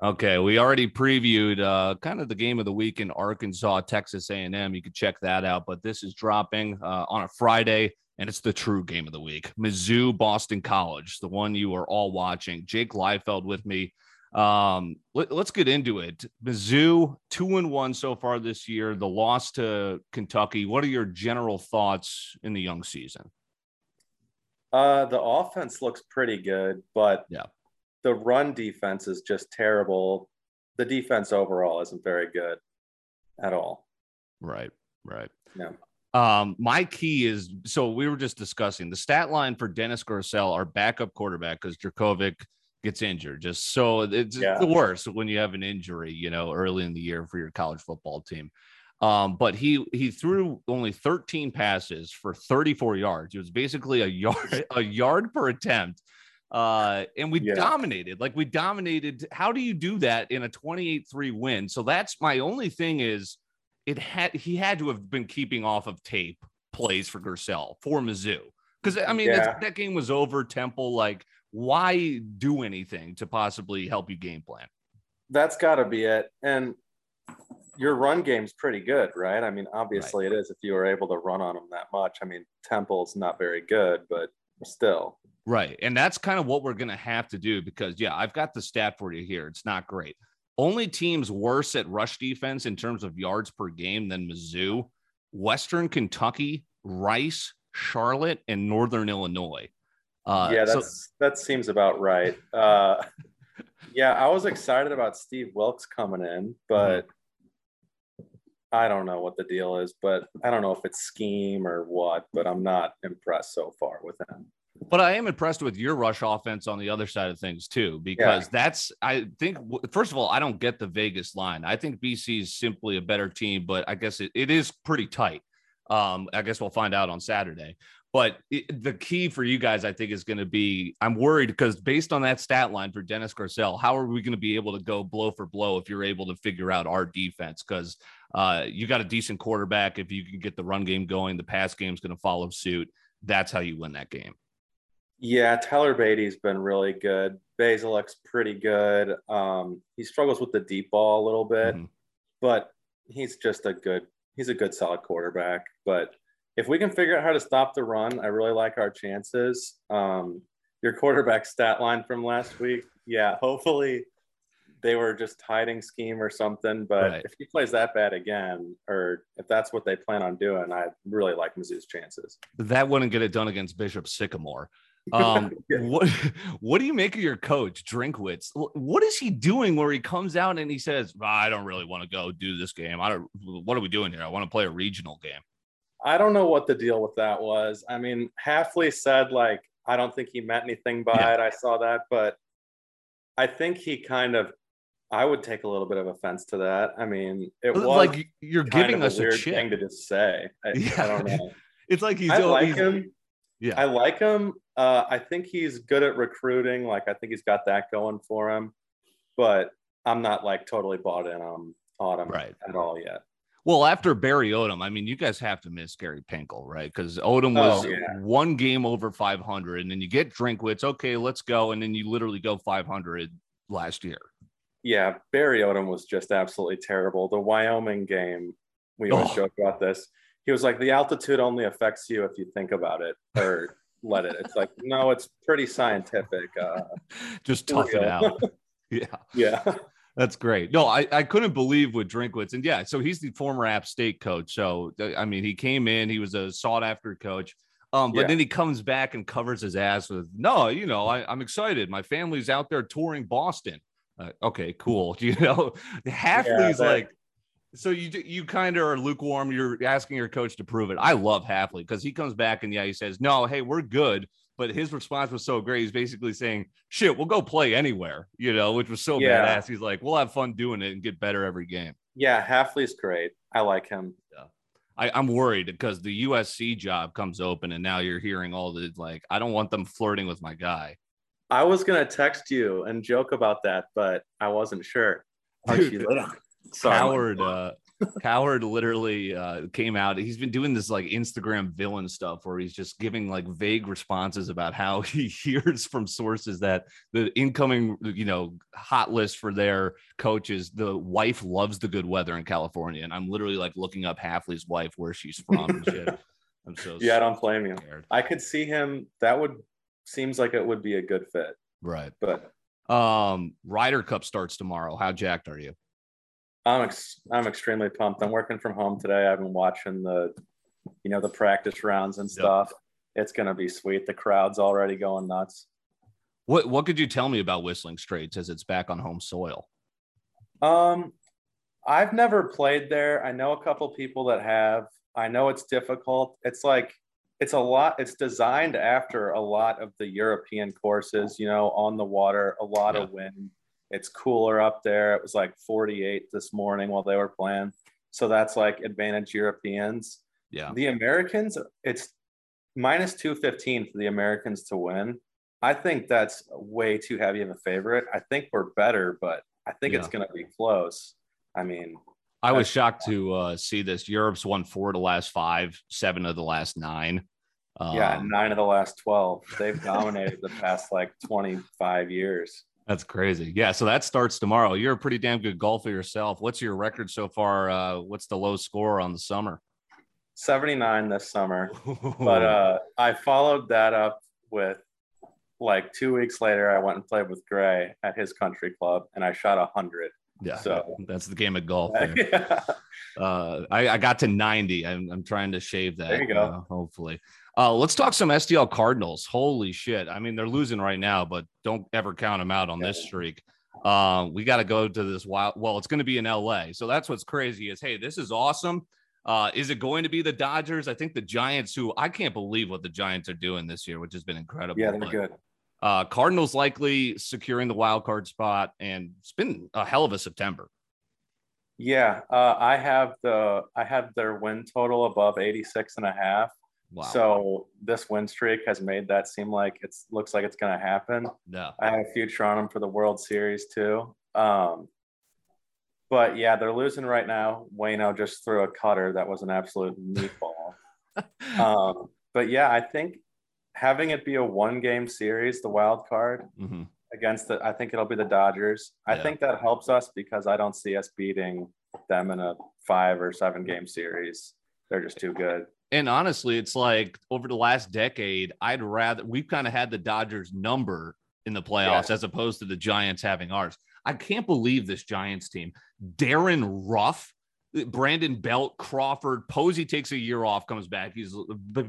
Okay, we already previewed uh, kind of the game of the week in Arkansas, Texas A&M. You could check that out, but this is dropping uh, on a Friday, and it's the true game of the week. Mizzou, Boston College, the one you are all watching. Jake Liefeld with me. Um, let, us get into it. Mizzou, two and one so far this year. The loss to Kentucky. What are your general thoughts in the young season? Uh, the offense looks pretty good, but yeah, the run defense is just terrible. The defense overall isn't very good at all. Right, right. Yeah. Um, my key is so we were just discussing the stat line for Dennis Grosel, our backup quarterback, because Jurkovec gets injured. Just so it's yeah. the worst when you have an injury, you know, early in the year for your college football team. Um, but he he threw only 13 passes for 34 yards. It was basically a yard a yard per attempt. Uh, and we yeah. dominated. Like we dominated. How do you do that in a 28-3 win? So that's my only thing is it had he had to have been keeping off of tape plays for Grosel for Mizzou. Because I mean yeah. that game was over. Temple, like, why do anything to possibly help you game plan? That's gotta be it. And your run game's pretty good, right? I mean, obviously right. it is if you were able to run on them that much. I mean, Temple's not very good, but still. Right. And that's kind of what we're going to have to do because, yeah, I've got the stat for you here. It's not great. Only teams worse at rush defense in terms of yards per game than Mizzou, Western Kentucky, Rice, Charlotte, and Northern Illinois. Uh, yeah, that's so- that seems about right. Uh, yeah, I was excited about Steve Wilks coming in, but mm-hmm. I don't know what the deal is, but I don't know if it's scheme or what, but I'm not impressed so far with him. But I am impressed with your rush offense on the other side of things too, because yeah. that's I think first of all, I don't get the Vegas line. I think BC is simply a better team, but I guess it, it is pretty tight. Um, I guess we'll find out on Saturday. But it, the key for you guys, I think, is going to be I'm worried because based on that stat line for Dennis Grosel, how are we going to be able to go blow for blow if you're able to figure out our defense? Because uh, you got a decent quarterback. If you can get the run game going, the pass game's going to follow suit. That's how you win that game. Yeah, Tyler Badie's been really good. Bazelak's pretty good. Um, he struggles with the deep ball a little bit, mm-hmm. but he's just a good. He's a good, solid quarterback. But if we can figure out how to stop the run, I really like our chances. Um, your quarterback stat line from last week, yeah, hopefully they were just hiding scheme or something. But right. if he plays that bad again, or if that's what they plan on doing, I really like Mizzou's chances. That wouldn't get it done against Bishop Sycamore. Um, what what do you make of your coach, Drinkwitz? What is he doing where he comes out and he says, "I don't really want to go do this game. I don't. What are we doing here? I want to play a regional game." I don't know what the deal with that was. I mean, Hafley said like, "I don't think he meant anything by yeah. it." I saw that, but I think he kind of I would take a little bit of offense to that. I mean, it was like you're giving us a weird a chip. thing to just say. I, yeah. I don't know. it's like he's. I like he's, him. Yeah, I like him. Uh, I think he's good at recruiting. Like I think he's got that going for him, but I'm not like totally bought in on on him right. at all yet. Well, after Barry Odom, I mean, you guys have to miss Gary Pinkel, right? Because Odom was oh, yeah. one game over 500, and then you get Drinkwitz. Okay, let's go, and then you literally go 500 last year yeah, Barry Odom was just absolutely terrible. The Wyoming game, we always oh. joke about this. He was like, the altitude only affects you if you think about it or let it. It's like, no, it's pretty scientific. Uh, just tough it out. yeah. Yeah. That's great. No, I, I couldn't believe with Drinkwitz. And yeah, so he's the former App State coach. So, I mean, he came in, he was a sought after coach. Um, but yeah. then he comes back and covers his ass with, no, you know, I, I'm excited. My family's out there touring Boston. Uh, okay, cool. You know, Hafley's yeah, like, so you you kind of are lukewarm. You're asking your coach to prove it. I love Hafley because he comes back and yeah, he says, no, hey, we're good. But his response was so great. He's basically saying, shit, we'll go play anywhere, you know, which was so yeah. badass. He's like, we'll have fun doing it and get better every game. Yeah, Hafley's great. I like him. Yeah. I, I'm worried because the USC job comes open and now you're hearing all the like, I don't want them flirting with my guy. I was gonna text you and joke about that, but I wasn't sure. Dude, Sorry. Howard, uh, Cowherd literally uh, came out. He's been doing this like Instagram villain stuff where he's just giving like vague responses about how he hears from sources that the incoming, you know, hot list for their coaches, the wife loves the good weather in California. And I'm literally like looking up Hafley's wife where she's from and shit. I'm so yeah, I don't blame you. I could see him. That would seems like it would be a good fit. Right. But um Ryder Cup starts tomorrow. How jacked are you? I'm ex- I'm extremely pumped. I'm working from home today. I've been watching the, you know, the practice rounds and stuff. Yep. It's gonna be sweet. The crowd's already going nuts. What What could you tell me about Whistling Straits as it's back on home soil? Um, I've never played there. I know a couple people that have. I know it's difficult. It's like it's a lot. It's designed after a lot of the European courses. You know, on the water, a lot yeah. of wind it's cooler up there. It was like 48 this morning while they were playing. So that's like advantage Europeans. Yeah. The Americans, it's minus 215 for the Americans to win. I think that's way too heavy of a favorite. I think we're better, but I think yeah. it's going to be close. I mean, I was shocked to uh, see this. Europe's won four of the last five, seven of the last nine. Um, yeah, nine of the last 12. They've dominated the past like 25 years. That's crazy. Yeah. So that starts tomorrow. You're a pretty damn good golfer yourself. What's your record so far? Uh, what's the low score on the summer? 79 this summer. but uh, I followed that up with like two weeks later, I went and played with Gray at his country club and I shot 100. Yeah. So that's the game of golf. yeah. uh, I, I, got to 90. I'm, I'm trying to shave that. There you go. Uh, hopefully. Uh, let's talk some STL Cardinals. Holy shit. I mean, they're losing right now, but don't ever count them out on this streak. Uh, we got to go to this wild. Well, it's going to be in LA. So that's what's crazy is, hey, this is awesome. Uh, is it going to be the Dodgers? I think the Giants, who I can't believe what the Giants are doing this year, which has been incredible. Yeah, they're but, good. Uh, Cardinals likely securing the wild card spot, and it's been a hell of a September. Yeah, uh, I have the I have their win total above 86 and a half. Wow. So this win streak has made that seem like it looks like it's going to happen. No. I have a future on them for the World Series too. Um, but yeah, they're losing right now. Wayno just threw a cutter that was an absolute meatball. um, but yeah, I think having it be a one game series, the wild card mm-hmm. against the, I think it'll be the Dodgers. I think that helps us because I don't see us beating them in a five or seven game series. They're just too good. And honestly, it's like over the last decade, I'd rather we've kind of had the Dodgers number in the playoffs yeah. as opposed to the Giants having ours. I can't believe this Giants team. Darin Ruf, Brandon Belt, Crawford, Posey takes a year off, comes back. He's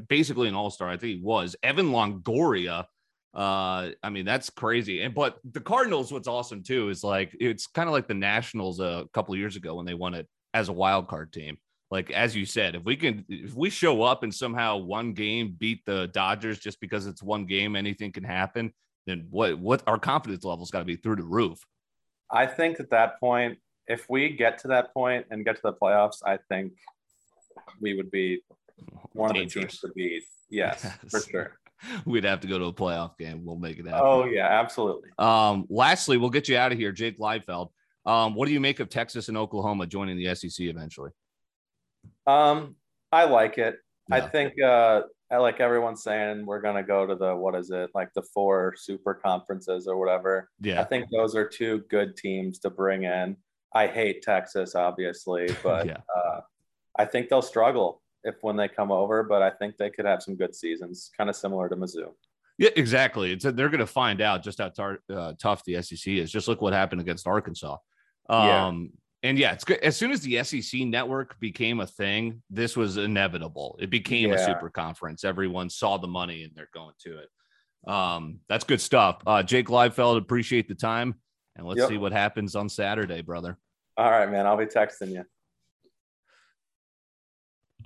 basically an all star. I think he was. Evan Longoria. Uh, I mean, that's crazy. And but the Cardinals, what's awesome too, is like it's kind of like the Nationals a couple years ago when they won it as a wild card team like as you said, if we can, if we show up and somehow one game beat the Dodgers just because it's one game, anything can happen. Then what? What our confidence levels got to be through the roof. I think at that point, if we get to that point and get to the playoffs, I think we would be one Dangerous. of the teams to beat. Yes, yes, for sure. We'd have to go to a playoff game. We'll make it happen. Oh yeah, absolutely. Um, lastly, we'll get you out of here, Jake Leifeld. Um, what do you make of Texas and Oklahoma joining the SEC eventually? Um, I like it. Yeah. I think uh, I like everyone's saying we're gonna go to the what is it like the four super conferences or whatever. Yeah, I think those are two good teams to bring in. I hate Texas, obviously, but yeah. uh, I think they'll struggle if when they come over. But I think they could have some good seasons, kind of similar to Mizzou. Yeah, exactly. It's a, they're going to find out just how tar- uh, tough the SEC is. Just look what happened against Arkansas. Um, and yeah, it's good. As soon as the SEC network became a thing, this was inevitable. It became yeah. a super conference. Everyone saw the money and they're going to it. Um, that's good stuff. Uh, Jake Leifeld, appreciate the time, and let's yep. see what happens on Saturday, brother. All right, man. I'll be texting you.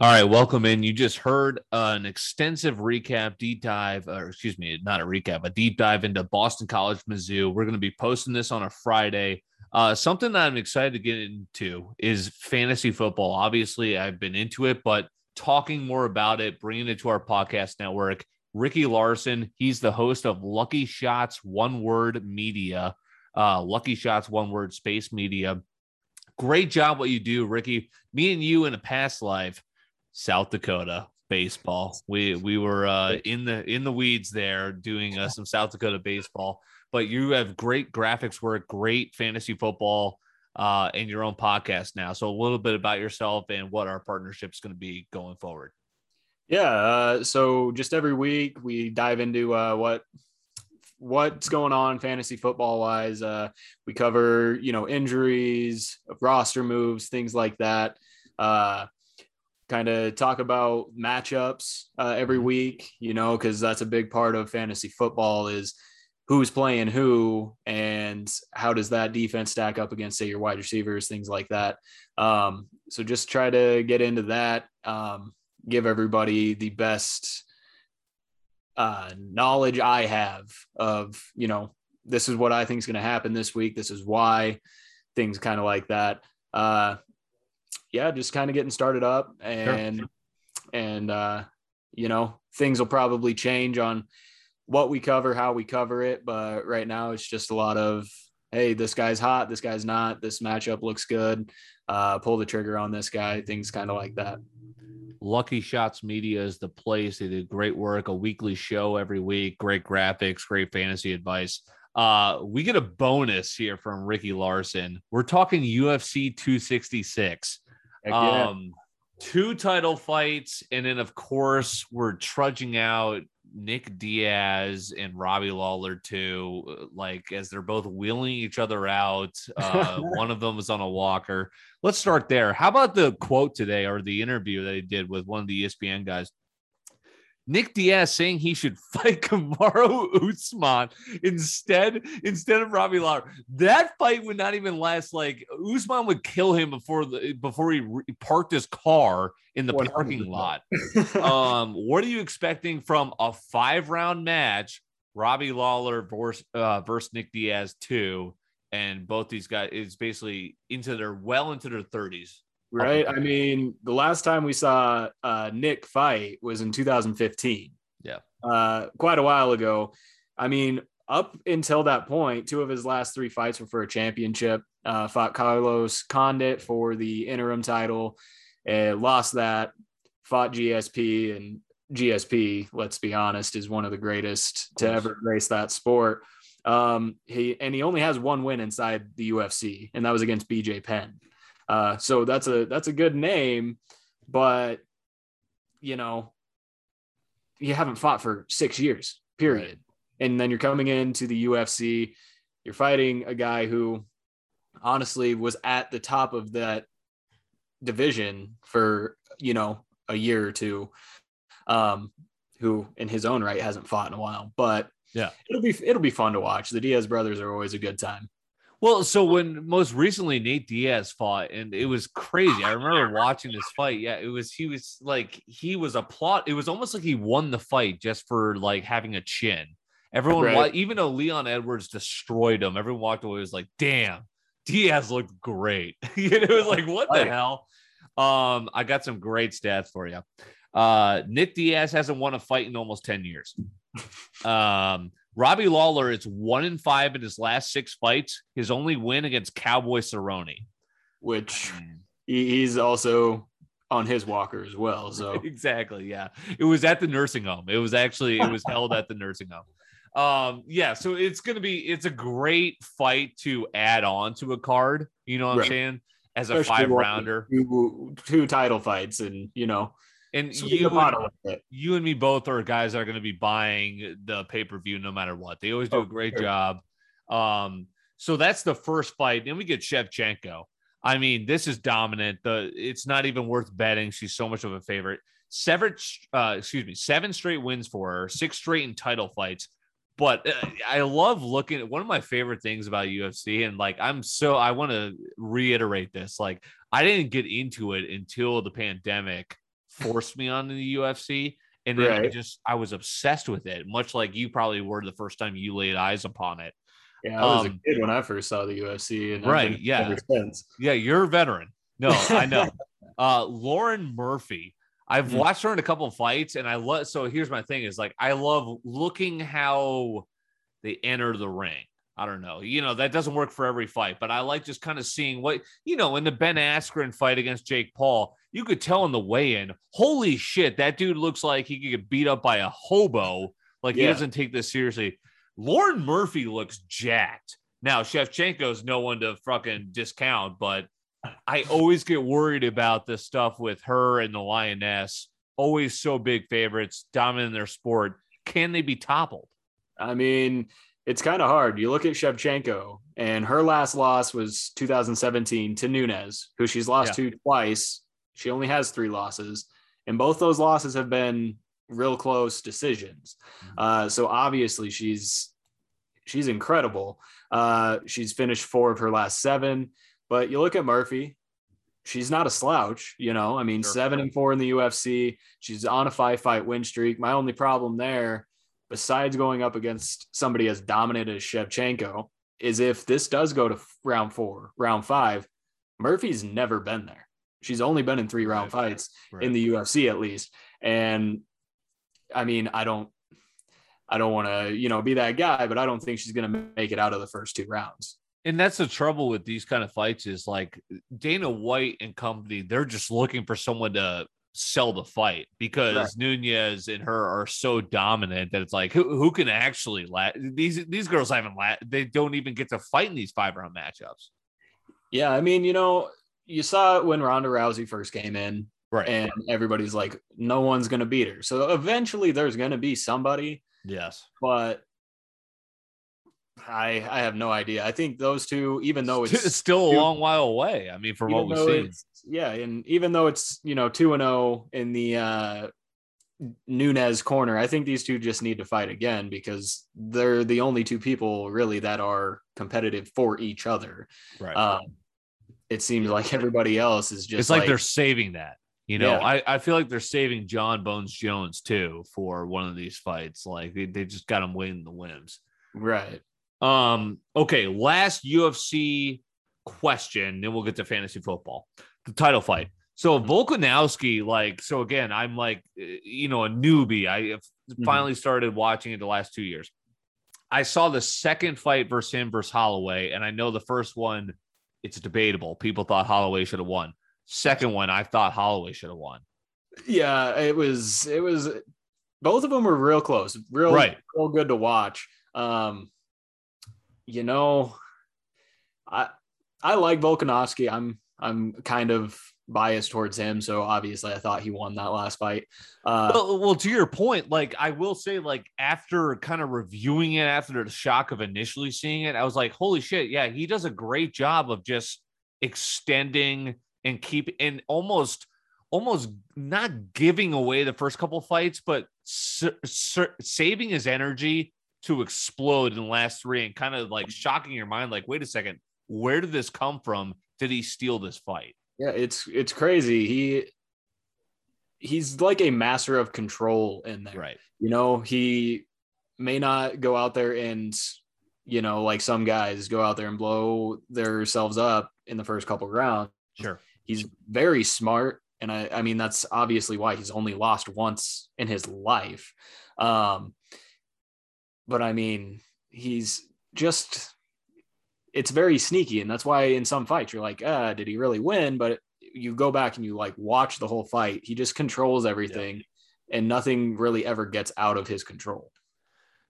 All right, welcome in. You just heard uh, an extensive recap, deep dive, or excuse me, not a recap, a deep dive into Boston College, Mizzou. We're going to be posting this on a Friday. Uh, something that I'm excited to get into is fantasy football. Obviously, I've been into it, but talking more about it, bringing it to our podcast network. Ricky Larson, he's the host of Lucky Shots One Word Media, uh, Lucky Shots One Word Space Media. Great job what you do, Ricky. Me and you in a past life, South Dakota baseball. We we were uh, in the in the weeds there doing uh, some South Dakota baseball. But you have great graphics work, great fantasy football, uh, and your own podcast now. So a little bit about yourself and what our partnership is going to be going forward. Yeah. Uh, so just every week we dive into uh, what what's going on fantasy football wise. Uh, we cover you know injuries, roster moves, things like that. Uh, kind of talk about matchups uh, every mm-hmm. week, you know, because that's a big part of fantasy football is who's playing who and how does that defense stack up against say your wide receivers things like that um, so just try to get into that um, give everybody the best uh, knowledge i have of you know this is what i think is going to happen this week this is why things kind of like that uh, yeah just kind of getting started up and sure. and uh, you know things will probably change on what we cover, how we cover it. But right now, it's just a lot of, hey, this guy's hot, this guy's not, this matchup looks good. Uh, pull the trigger on this guy, things kind of like that. Lucky Shots Media is the place. They did great work, a weekly show every week, great graphics, great fantasy advice. Uh, we get a bonus here from Ricky Larson. We're talking UFC 266. Yeah. Um, two title fights, and then of course we're trudging out Nick Diaz and Robbie Lawler too, uh, like as they're both wheeling each other out. Uh, one of them was on a walker. Let's start there. How about the quote today or the interview that he did with one of the ESPN guys? Nick Diaz saying he should fight Kamaru Usman instead instead of Robbie Lawler. That fight would not even last. Like Usman would kill him before the before he re- parked his car in the 100%. parking lot. um, what are you expecting from a five round match? Robbie Lawler versus, uh, versus Nick Diaz two, and both these guys is basically into their well into their thirties right? I mean, the last time we saw uh, Nick fight was in 2015. Yeah. Uh, quite a while ago. I mean, up until that point, two of his last three fights were for a championship. Uh, fought Carlos Condit for the interim title, and lost that. Fought GSP, and GSP, let's be honest, is one of the greatest to ever grace that sport. Um, he and he only has one win inside the UFC, and that was against BJ Penn. Uh, so that's a that's a good name, but you know, you haven't fought for six years, period. Right. And then you're coming into the UFC, you're fighting a guy who honestly was at the top of that division for, you know, a year or two. Um, who in his own right hasn't fought in a while, but yeah, it'll be it'll be fun to watch. The Diaz brothers are always a good time. Well, so when most recently Nate Diaz fought, and it was crazy. I remember watching this fight. Yeah, it was he was like he was a plot. It was almost like he won the fight just for like having a chin. Everyone, right. even though Leon Edwards destroyed him, everyone walked away was like, "Damn, Diaz looked great." it was like, "What the hell?" Um, I got some great stats for you. Uh, Nick Diaz hasn't won a fight in almost ten years. Um, Robbie Lawler is one in five in his last six fights. His only win against Cowboy Cerrone, which he's also on his walker as well. So exactly, yeah. It was at the nursing home. It was actually it was held at the nursing home. Um, yeah, so it's gonna be it's a great fight to add on to a card. You know what right. I'm saying? As a Especially five rounder, two, two title fights, and you know and you and, you and me both are guys that are going to be buying the pay per view no matter what. They always do oh, a great sure. job. Um, so that's the first fight. Then we get Shevchenko. I mean, this is dominant. The it's not even worth betting. She's so much of a favorite. Seven, uh, excuse me, seven straight wins for her, six straight in title fights. But uh, I love looking at one of my favorite things about UFC, and like I'm so I want to reiterate this. Like I didn't get into it until the pandemic forced me on the UFC. And then right. I just I was obsessed with it, much like you probably were the first time you laid eyes upon it. Yeah, I was um, a kid when I first saw the UFC, and right, yeah, yeah, you're a veteran. No, I know. uh, Lauren Murphy, I've mm-hmm. watched her in a couple of fights, and I love. So here's my thing: is like I love looking how they enter the ring. I don't know. You know, that doesn't work for every fight, but I like just kind of seeing what, you know, in the Ben Askren fight against Jake Paul, you could tell in the weigh in, holy shit, that dude looks like he could get beat up by a hobo. Like yeah. he doesn't take this seriously. Lauren Murphy looks jacked. Now, Shevchenko's no one to fucking discount, but I always get worried about this stuff with her and the Lioness. Always so big favorites, dominant in their sport. Can they be toppled? I mean, it's kind of hard. You look at Shevchenko, and her last loss was 2017 to Nunes, who she's lost yeah. to twice. She only has three losses, and both those losses have been real close decisions. Mm-hmm. Uh, so obviously she's she's incredible. Uh, she's finished four of her last seven. But you look at Murphy, she's not a slouch, you know. I mean, sure. seven and four in the UFC. She's on a five fight win streak. My only problem there besides going up against somebody as dominant as Shevchenko, is if this does go to round four, round five, Murphy's never been there. She's only been in three round right. fights right. in the UFC at least. And I mean, I don't, I don't want to, you know, be that guy, but I don't think she's going to make it out of the first two rounds. And that's the trouble with these kind of fights is like Dana White and company, they're just looking for someone to sell the fight because right. Nunes and her are so dominant that it's like who, who can actually la- these these girls haven't la- they don't even get to fight in these five round matchups. Yeah, I mean, you know, you saw it when Ronda Rousey first came in, right? And everybody's like, no one's gonna beat her. So eventually, there's gonna be somebody. Yes, but I I have no idea. I think those two, even though it's, it's still a long while away. I mean, from what we've seen, yeah, and even though it's you know two and zero oh in the uh, Nunes corner, I think these two just need to fight again because they're the only two people really that are competitive for each other. Right. Um, it seems like everybody else is just. It's like, like they're saving that. You know, yeah. I, I feel like they're saving John Bones Jones too for one of these fights. Like they, they just got him waiting the whims. Right. Um, okay, last UFC question, then we'll get to fantasy football. The title fight. So mm-hmm. Volkanovski, like, so again, I'm like, eh, you know, a newbie. I mm-hmm. finally started watching it the last two years. I saw the second fight versus him versus Holloway, and I know the first one, it's debatable. People thought Holloway should have won. Second one, I thought Holloway should have won. Yeah, it was, it was, both of them were real close, real, right. real good to watch. Um, you know, I I like Volkanovski. I'm I'm kind of biased towards him, so obviously I thought he won that last fight. Uh, well, well, to your point, like I will say, like after kind of reviewing it after the shock of initially seeing it, I was like, holy shit, yeah, he does a great job of just extending and keep and almost almost not giving away the first couple fights, but saving his energy to explode in the last three and kind of like shocking your mind like wait a second where did this come from did he steal this fight yeah it's it's crazy. He he's like a master of control in there. Right. You know he may not go out there and you know like some guys go out there and blow themselves up in the first couple rounds. Sure. He's very smart and I, I mean that's obviously why he's only lost once in his life. Um but I mean, he's just it's very sneaky, and that's why in some fights you're like, ah, did he really win? But you go back and you like watch the whole fight. He just controls everything, yeah. and nothing really ever gets out of his control.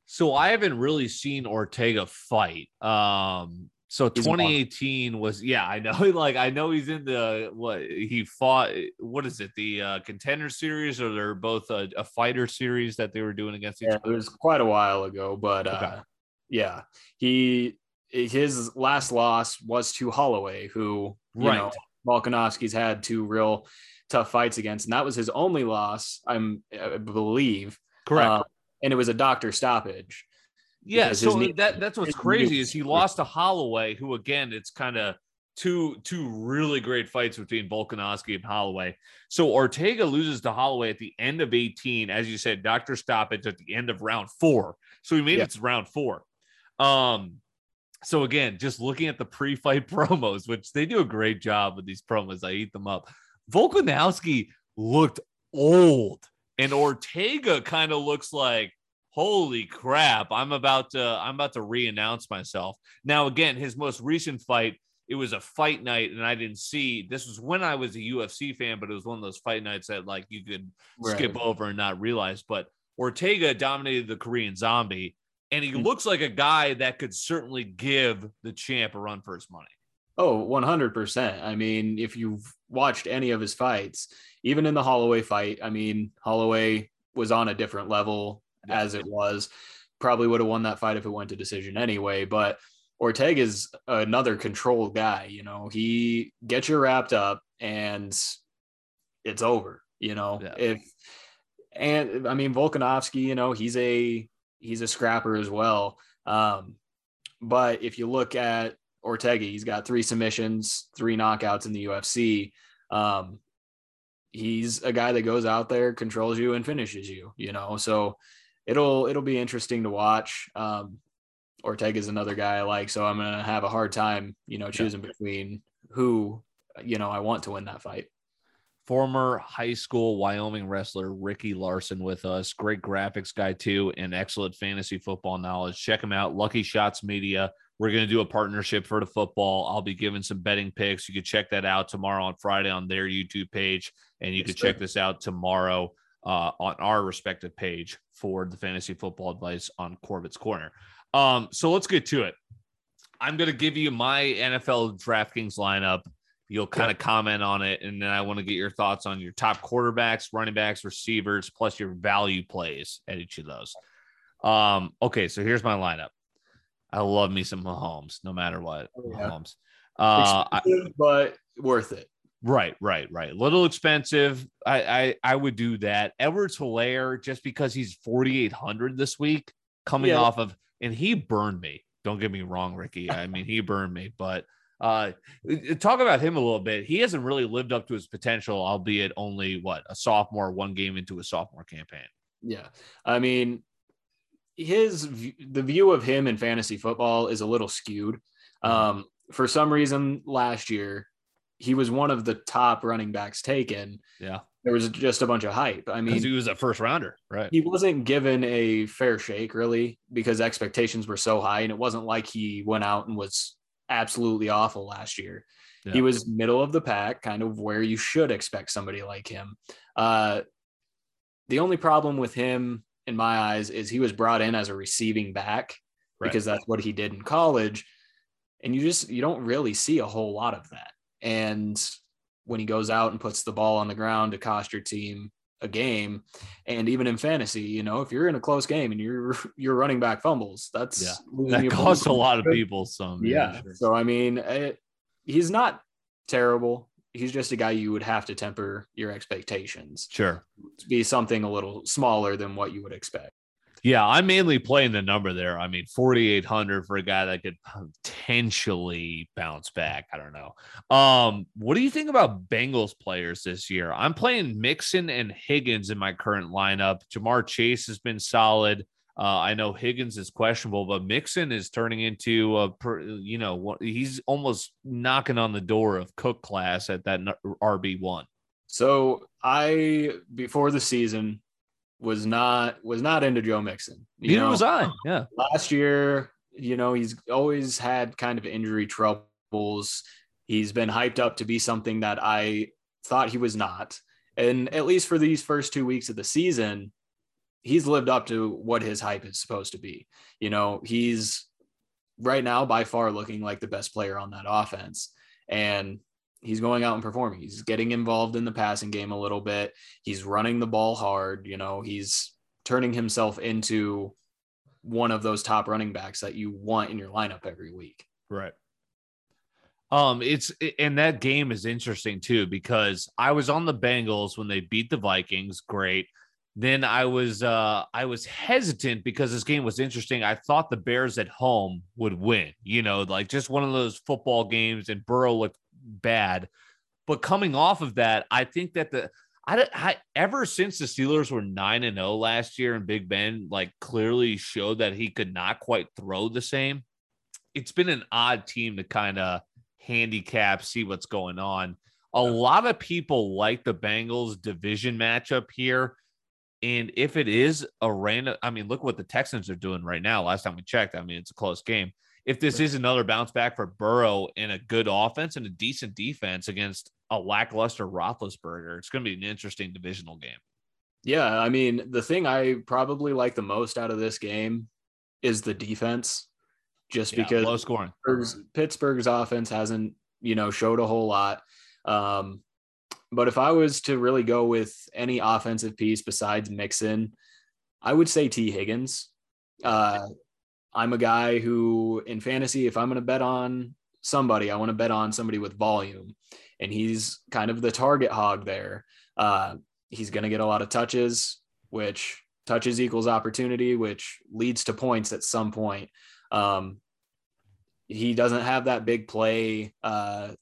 So I haven't really seen Ortega fight. Um, so 2018 was yeah, I know. Like I know he's in the what he fought. What is it? The uh, contender series, or they're both a, a fighter series that they were doing against each yeah, other. It was quite a while ago, but okay. uh, yeah, he his last loss was to Holloway, who you right. know Volkanovski's had two real tough fights against, and that was his only loss. I'm I believe correct, uh, and it was a doctor stoppage. Yeah, so knee, that that's what's crazy is he lost to Holloway, who again, it's kind of two two really great fights between Volkanovski and Holloway. So Ortega loses to Holloway at the end of 18, as you said, doctor stoppage at the end of round four. So he made yeah. it to round four. Um, so again, just looking at the pre-fight promos, which they do a great job with these promos, I eat them up. Volkanovski looked old, and Ortega kind of looks like holy crap i'm about to i'm about to re-announce myself now again his most recent fight it was a fight night and i didn't see this was when i was a ufc fan but it was one of those fight nights that like you could right. skip over and not realize but ortega dominated the korean zombie and he mm. looks like a guy that could certainly give the champ a run for his money Oh, 100%. I mean, if you've watched any of his fights, even in the Holloway fight, I mean, Holloway was on a different level as it was. Probably would have won that fight if it went to decision anyway. But Ortega is another controlled guy. You know, he gets you wrapped up and it's over. You know, yeah. if and I mean Volkanovski, you know, he's a he's a scrapper as well. Um, but if you look at Ortega, he's got three submissions, three knockouts in the UFC. Um, he's a guy that goes out there, controls you, and finishes you. You know, so it'll it'll be interesting to watch. Um, Ortega is another guy I like, so I'm gonna have a hard time, you know, choosing yeah. between who you know I want to win that fight. Former high school Wyoming wrestler Ricky Larson with us, great graphics guy too, and excellent fantasy football knowledge. Check him out, Lucky Shots Media. We're going to do a partnership for the football. I'll be giving some betting picks. You can check that out tomorrow on Friday on their YouTube page, and you yes, can check this out tomorrow uh, on our respective page for the fantasy football advice on Corbett's Corner. Um, so let's get to it. I'm going to give you my NFL DraftKings lineup. You'll kind of comment on it, and then I want to get your thoughts on your top quarterbacks, running backs, receivers, plus your value plays at each of those. Um, okay, so here's my lineup. I love me some Mahomes, no matter what. Oh, yeah. Mahomes. Uh, I, but worth it. Right, right, right. Little expensive. I, I I would do that. Edwards Helaire, just because he's 4,800 this week, coming yeah. off of, and he burned me. Don't get me wrong, Ricky. I mean, he burned me, but uh talk about him a little bit. He hasn't really lived up to his potential, albeit only what a sophomore, one game into a sophomore campaign. Yeah. I mean, his the view of him in fantasy football is a little skewed. Mm-hmm. Um, for some reason, last year he was one of the top running backs taken. Yeah, there was just a bunch of hype. I mean, he was a first rounder, right? He wasn't given a fair shake really because expectations were so high, and it wasn't like he went out and was absolutely awful last year. Yeah. He was middle of the pack, kind of where you should expect somebody like him. Uh, the only problem with him in my eyes is he was brought in as a receiving back right. because that's what he did in college and you just you don't really see a whole lot of that and when he goes out and puts the ball on the ground to cost your team a game and even in fantasy you know if you're in a close game and you're you're running back fumbles that's yeah. that costs a lot of people some yeah, yeah sure. so i mean it, he's not terrible he's just a guy you would have to temper your expectations. Sure. To be something a little smaller than what you would expect. Yeah, I'm mainly playing the number there. I mean, 4,800 for a guy that could potentially bounce back. I don't know. Um, what do you think about Bengals players this year? I'm playing Mixon and Higgins in my current lineup. Ja'Marr Chase has been solid. Uh, I know Higgins is questionable, but Mixon is turning into a, you know, he's almost knocking on the door of Cook class at that RB one. So I before the season was not was not into Joe Mixon. Neither know, was I. Yeah. Last year, you know, he's always had kind of injury troubles. He's been hyped up to be something that I thought he was not. And at least for these first two weeks of the season, he's lived up to what his hype is supposed to be. You know, he's right now by far looking like the best player on that offense. And he's going out and performing. He's getting involved in the passing game a little bit. He's running the ball hard. You know, he's turning himself into one of those top running backs that you want in your lineup every week. Right. Um, it's and that game is interesting too because I was on the Bengals when they beat the Vikings. Great then I was uh I was hesitant because this game was interesting. I thought the Bears at home would win, you know, like just one of those football games and Burrow looked bad. But coming off of that, I think that the I, I ever since the Steelers were 9 and 0 last year and Big Ben like clearly showed that he could not quite throw the same. It's been an odd team to kind of handicap, see what's going on. A lot of people like the Bengals division matchup here And if it is a random, I mean, look what the Texans are doing right now. Last time we checked, I mean, it's a close game. If this is another bounce back for Burrow in a good offense and a decent defense against a lackluster Roethlisberger, it's going to be an interesting divisional game. Yeah, I mean, the thing I probably like the most out of this game is the defense, just yeah, because low scoring. Pittsburgh's, Pittsburgh's offense hasn't, you know, showed a whole lot. Um, but if I was to really go with any offensive piece besides Mixon, I would say T. Higgins. Uh, I'm a guy who, in fantasy, if I'm going to bet on somebody, I want to bet on somebody with volume, and he's kind of the target hog there. Uh, he's going to get a lot of touches, which touches equals opportunity, which leads to points at some point. Um, he doesn't have that big play uh,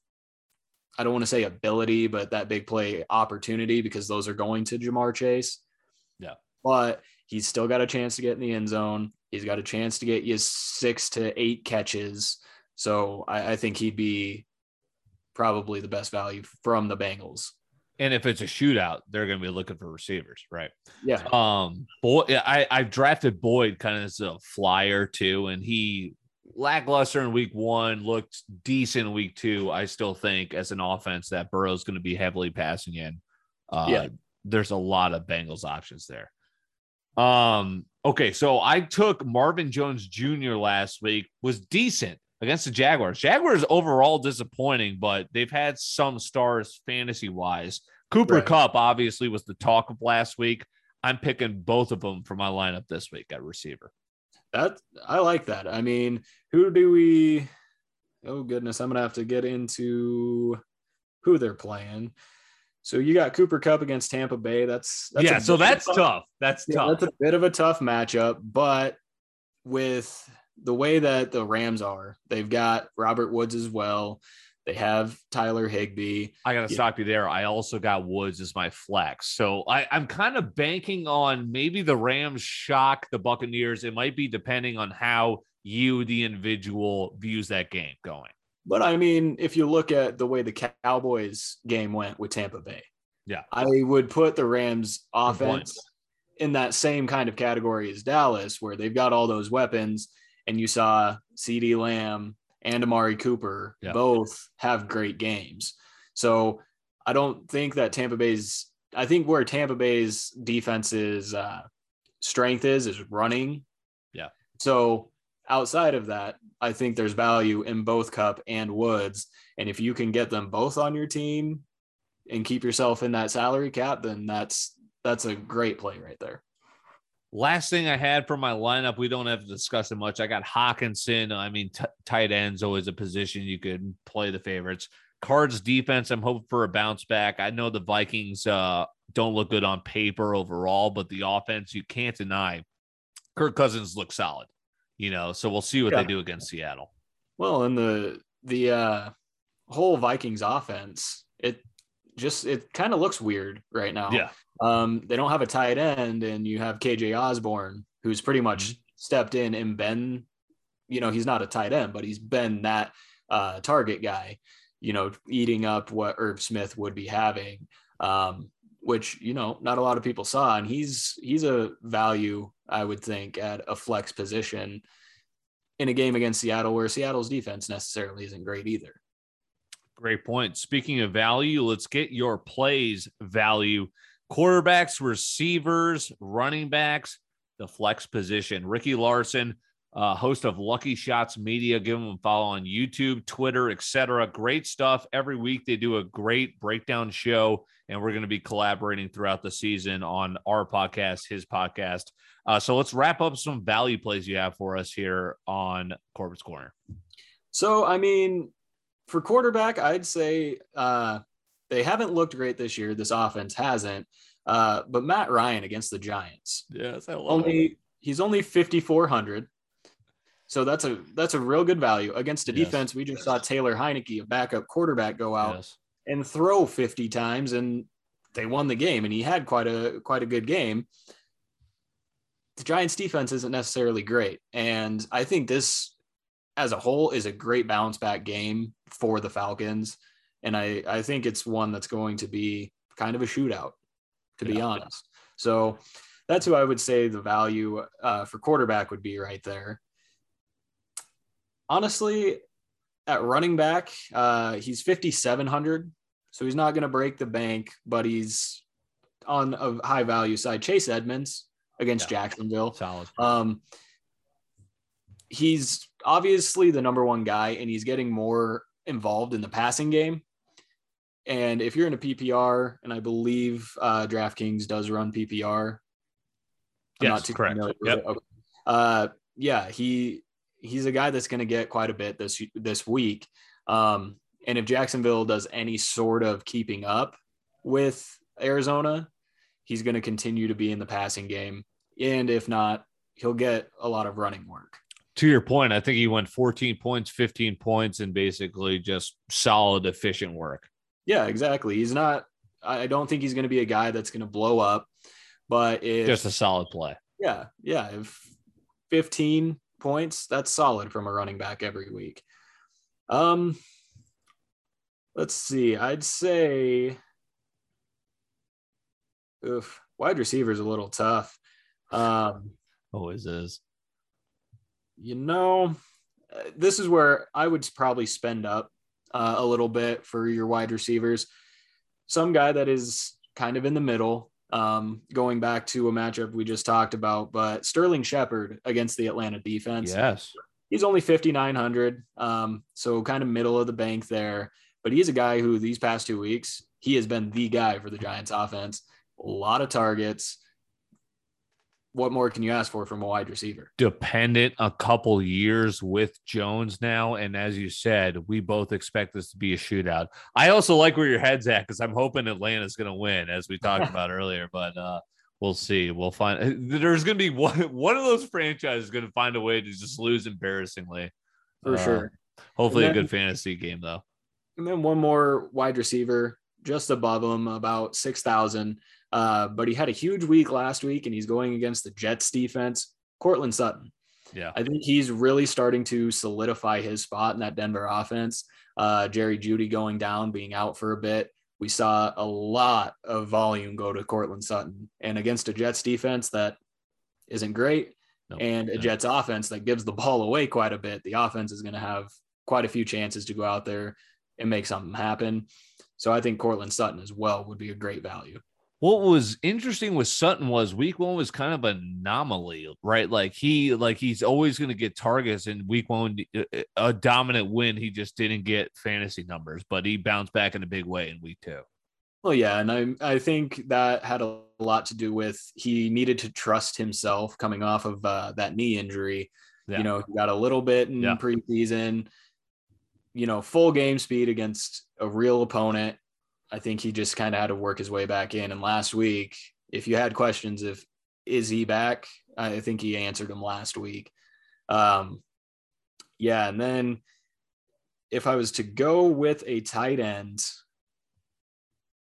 I don't want to say ability, but that big play opportunity because those are going to Ja'Marr Chase. Yeah. But he's still got a chance to get in the end zone. He's got a chance to get you six to eight catches. So I, I think he'd be probably the best value from the Bengals. And if it's a shootout, they're going to be looking for receivers, right? Yeah. Um, boy, I I drafted Boyd kind of as a flyer too, and he lackluster in week one, looked decent in week two. I still think as an offense that Burrow's going to be heavily passing in. Uh, yeah. There's a lot of Bengals options there. Um, okay, so I took Marvin Jones Jr. last week, was decent against the Jaguars. Jaguars overall disappointing, but they've had some stars fantasy wise. Cooper right. Kupp obviously was the talk of last week. I'm picking both of them for my lineup this week at receiver. That I like that. I mean, who do we? Oh goodness, I'm gonna have to get into who they're playing. So you got Cooper Kupp against Tampa Bay. That's, that's yeah. So that's tough. tough. That's yeah, tough. That's a bit of a tough matchup, but with the way that the Rams are, they've got Robert Woods as well. They have Tyler Higbee. I got to stop you there. I also got Woods as my flex. So I, I'm kind of banking on maybe the Rams shock the Buccaneers. It might be depending on how you, the individual, views that game going. But I mean, if you look at the way the Cowboys game went with Tampa Bay, yeah, I would put the Rams offense in that same kind of category as Dallas, where they've got all those weapons. And you saw CeeDee Lamb and Amari Cooper yeah. both have great games. So I don't think that Tampa Bay's, I think where Tampa Bay's defense's uh, strength is, is running. Yeah. So outside of that, I think there's value in both Kupp and Woods. And if you can get them both on your team and keep yourself in that salary cap, then that's, that's a great play right there. Last thing I had for my lineup, we don't have to discuss it much. I got Hockenson. I mean, t- tight ends always a position you could play the favorites. Cards defense, I'm hoping for a bounce back. I know the Vikings uh, don't look good on paper overall, but the offense, you can't deny Kirk Cousins looks solid, you know, so we'll see what yeah. they do against Seattle. Well, and the, the uh, whole Vikings offense, it just, it kind of looks weird right now. Yeah. Um, they don't have a tight end, and you have KJ Osborne, who's pretty much mm-hmm. stepped in and been, you know, he's not a tight end, but he's been that uh, target guy, you know, eating up what Irv Smith would be having, um, which you know not a lot of people saw, and he's he's a value I would think at a flex position in a game against Seattle, where Seattle's defense necessarily isn't great either. Great point. Speaking of value, let's get your plays value quarterbacks, receivers, running backs, the flex position. Ricky Larson, uh, host of Lucky Shots Media. Give them a follow on YouTube, Twitter, etc. Great stuff. Every week they do a great breakdown show, and we're going to be collaborating throughout the season on our podcast, his podcast. Uh, so let's wrap up some value plays you have for us here on Corbett's Corner. So, I mean, for quarterback, I'd say uh, they haven't looked great this year. This offense hasn't. Uh, but Matt Ryan against the Giants. Yes, I love only it. he's only 5400. So that's a that's a real good value against a yes. defense. We just saw Taylor Heinicke, a backup quarterback, go out yes. And throw 50 times and they won the game and he had quite a quite a good game. The Giants defense isn't necessarily great and I think this as a whole is a great bounce back game for the Falcons and I, I think it's one that's going to be kind of a shootout, to yeah. be honest. So that's who I would say the value uh, for quarterback would be right there. Honestly, at running back, uh, he's 5,700. So he's not going to break the bank, but he's on a high value side. Chase Edmonds against yeah. Jacksonville. Solid. Um, he's obviously the number one guy, and he's getting more involved in the passing game. And if you're in a PPR, and I believe uh, DraftKings does run PPR, I'm yes, not too correct. Yep. Okay. Uh, yeah, he he's a guy that's going to get quite a bit this this week. Um, and if Jacksonville does any sort of keeping up with Arizona, he's going to continue to be in the passing game. And if not, he'll get a lot of running work. To your point, I think he went 14 points, 15 points, and basically just solid, efficient work. Yeah, exactly. He's not, I don't think he's going to be a guy that's going to blow up, but if, just a solid play. Yeah. Yeah. If 15 points, that's solid from a running back every week. Um, let's see. I'd say, oof, wide receiver is a little tough. Um, always is. You know, this is where I would probably spend up uh, a little bit for your wide receivers. Some guy that is kind of in the middle, um, going back to a matchup we just talked about, but Sterling Shepard against the Atlanta defense. Yes. He's only 5,900. Um, so kind of middle of the bank there. But he's a guy who these past two weeks, he has been the guy for the Giants offense. A lot of targets, what more can you ask for from a wide receiver? Dependent a couple years with Jones now. And as you said, we both expect this to be a shootout. I also like where your head's at because I'm hoping Atlanta's going to win, as we talked about earlier. But uh, we'll see. We'll find there's going to be one, one of those franchises going to find a way to just lose embarrassingly. For uh, sure. Hopefully, then, a good fantasy game, though. And then one more wide receiver just above him, about 6,000. Uh, but he had a huge week last week and he's going against the Jets defense. Courtland Sutton. Yeah. I think he's really starting to solidify his spot in that Denver offense. Uh, Jerry Jeudy going down, being out for a bit. We saw a lot of volume go to Courtland Sutton and against a Jets defense that isn't great nope. and a Jets offense that gives the ball away quite a bit. The offense is going to have quite a few chances to go out there and make something happen. So I think Courtland Sutton as well would be a great value what was interesting with Sutton was week one was kind of an anomaly, right? Like he, like he's always going to get targets in week one, uh, uh, a dominant win. He just didn't get fantasy numbers, but he bounced back in a big way in week two. Well, yeah, and I I think that had a lot to do with he needed to trust himself coming off of uh, that knee injury. Yeah. You know, he got a little bit in yeah. preseason. You know, full game speed against a real opponent I think he just kind of had to work his way back in. And last week, if you had questions if is he back, I think he answered them last week. Um, yeah, and then if I was to go with a tight end,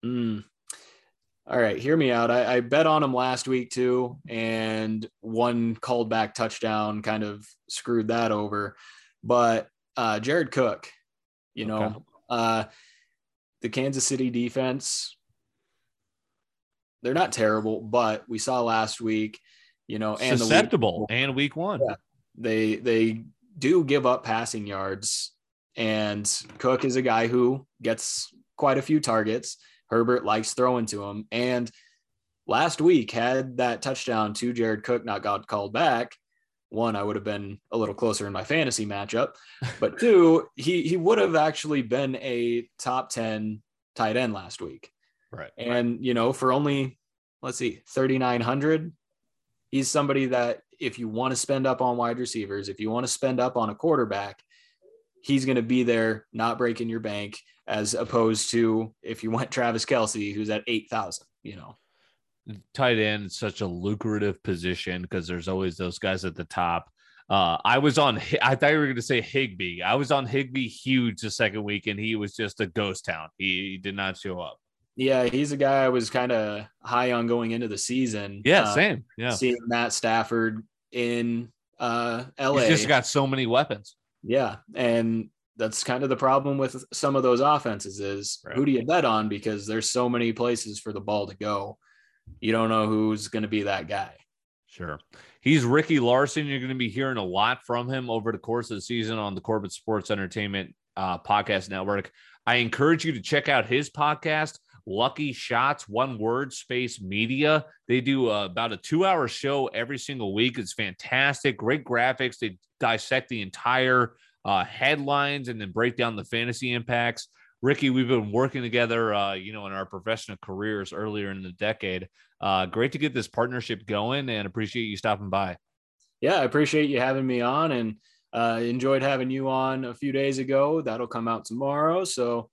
mm, all right, hear me out. I, I, bet on him last week too, and one called back touchdown kind of screwed that over. But uh, Jared Cook, you know, okay. uh, the Kansas City defense, they're not terrible, but we saw last week, you know, and susceptible week, and week one. Yeah, they they do give up passing yards, and Cook is a guy who gets quite a few targets. Herbert likes throwing to him, and last week had that touchdown to Jared Cook not got called back one, I would have been a little closer in my fantasy matchup, but two, he he would have actually been a top 10 tight end last week. Right. And you know, for only let's see, 3900, he's somebody that if you want to spend up on wide receivers, if you want to spend up on a quarterback, he's going to be there not breaking your bank as opposed to if you went Travis Kelce, who's at 8,000, you know tight end is such a lucrative position because there's always those guys at the top. Uh, I was on. I thought you were going to say Higbee. I was on Higbee huge the second week, and he was just a ghost town. He, he did not show up. Yeah, he's a guy I was kind of high on going into the season. Yeah, uh, same. Yeah, seeing Matt Stafford in uh, LA, he's just got so many weapons. Yeah, and that's kind of the problem with some of those offenses is right. who do you bet on because there's so many places for the ball to go. You don't know who's going to be that guy. Sure. He's Ricky Larson. You're going to be hearing a lot from him over the course of the season on the Corbett Sports Entertainment uh, Podcast Network. I encourage you to check out his podcast, Lucky Shots, one word space media. They do uh, about a two hour show every single week. It's fantastic. Great graphics. They dissect the entire uh, headlines and then break down the fantasy impacts. Ricky, we've been working together, uh, you know, in our professional careers earlier in the decade. Uh, great to get this partnership going and appreciate you stopping by. Yeah, I appreciate you having me on and uh, enjoyed having you on a few days ago. That'll come out tomorrow. So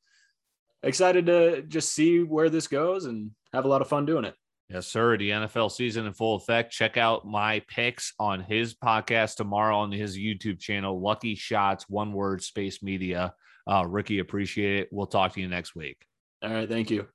excited to just see where this goes and have a lot of fun doing it. Yes, sir. The NFL season in full effect. Check out my picks on his podcast tomorrow on his YouTube channel, Lucky Shots, one word space media. Uh, Ricky, appreciate it. We'll talk to you next week. All right. Thank you.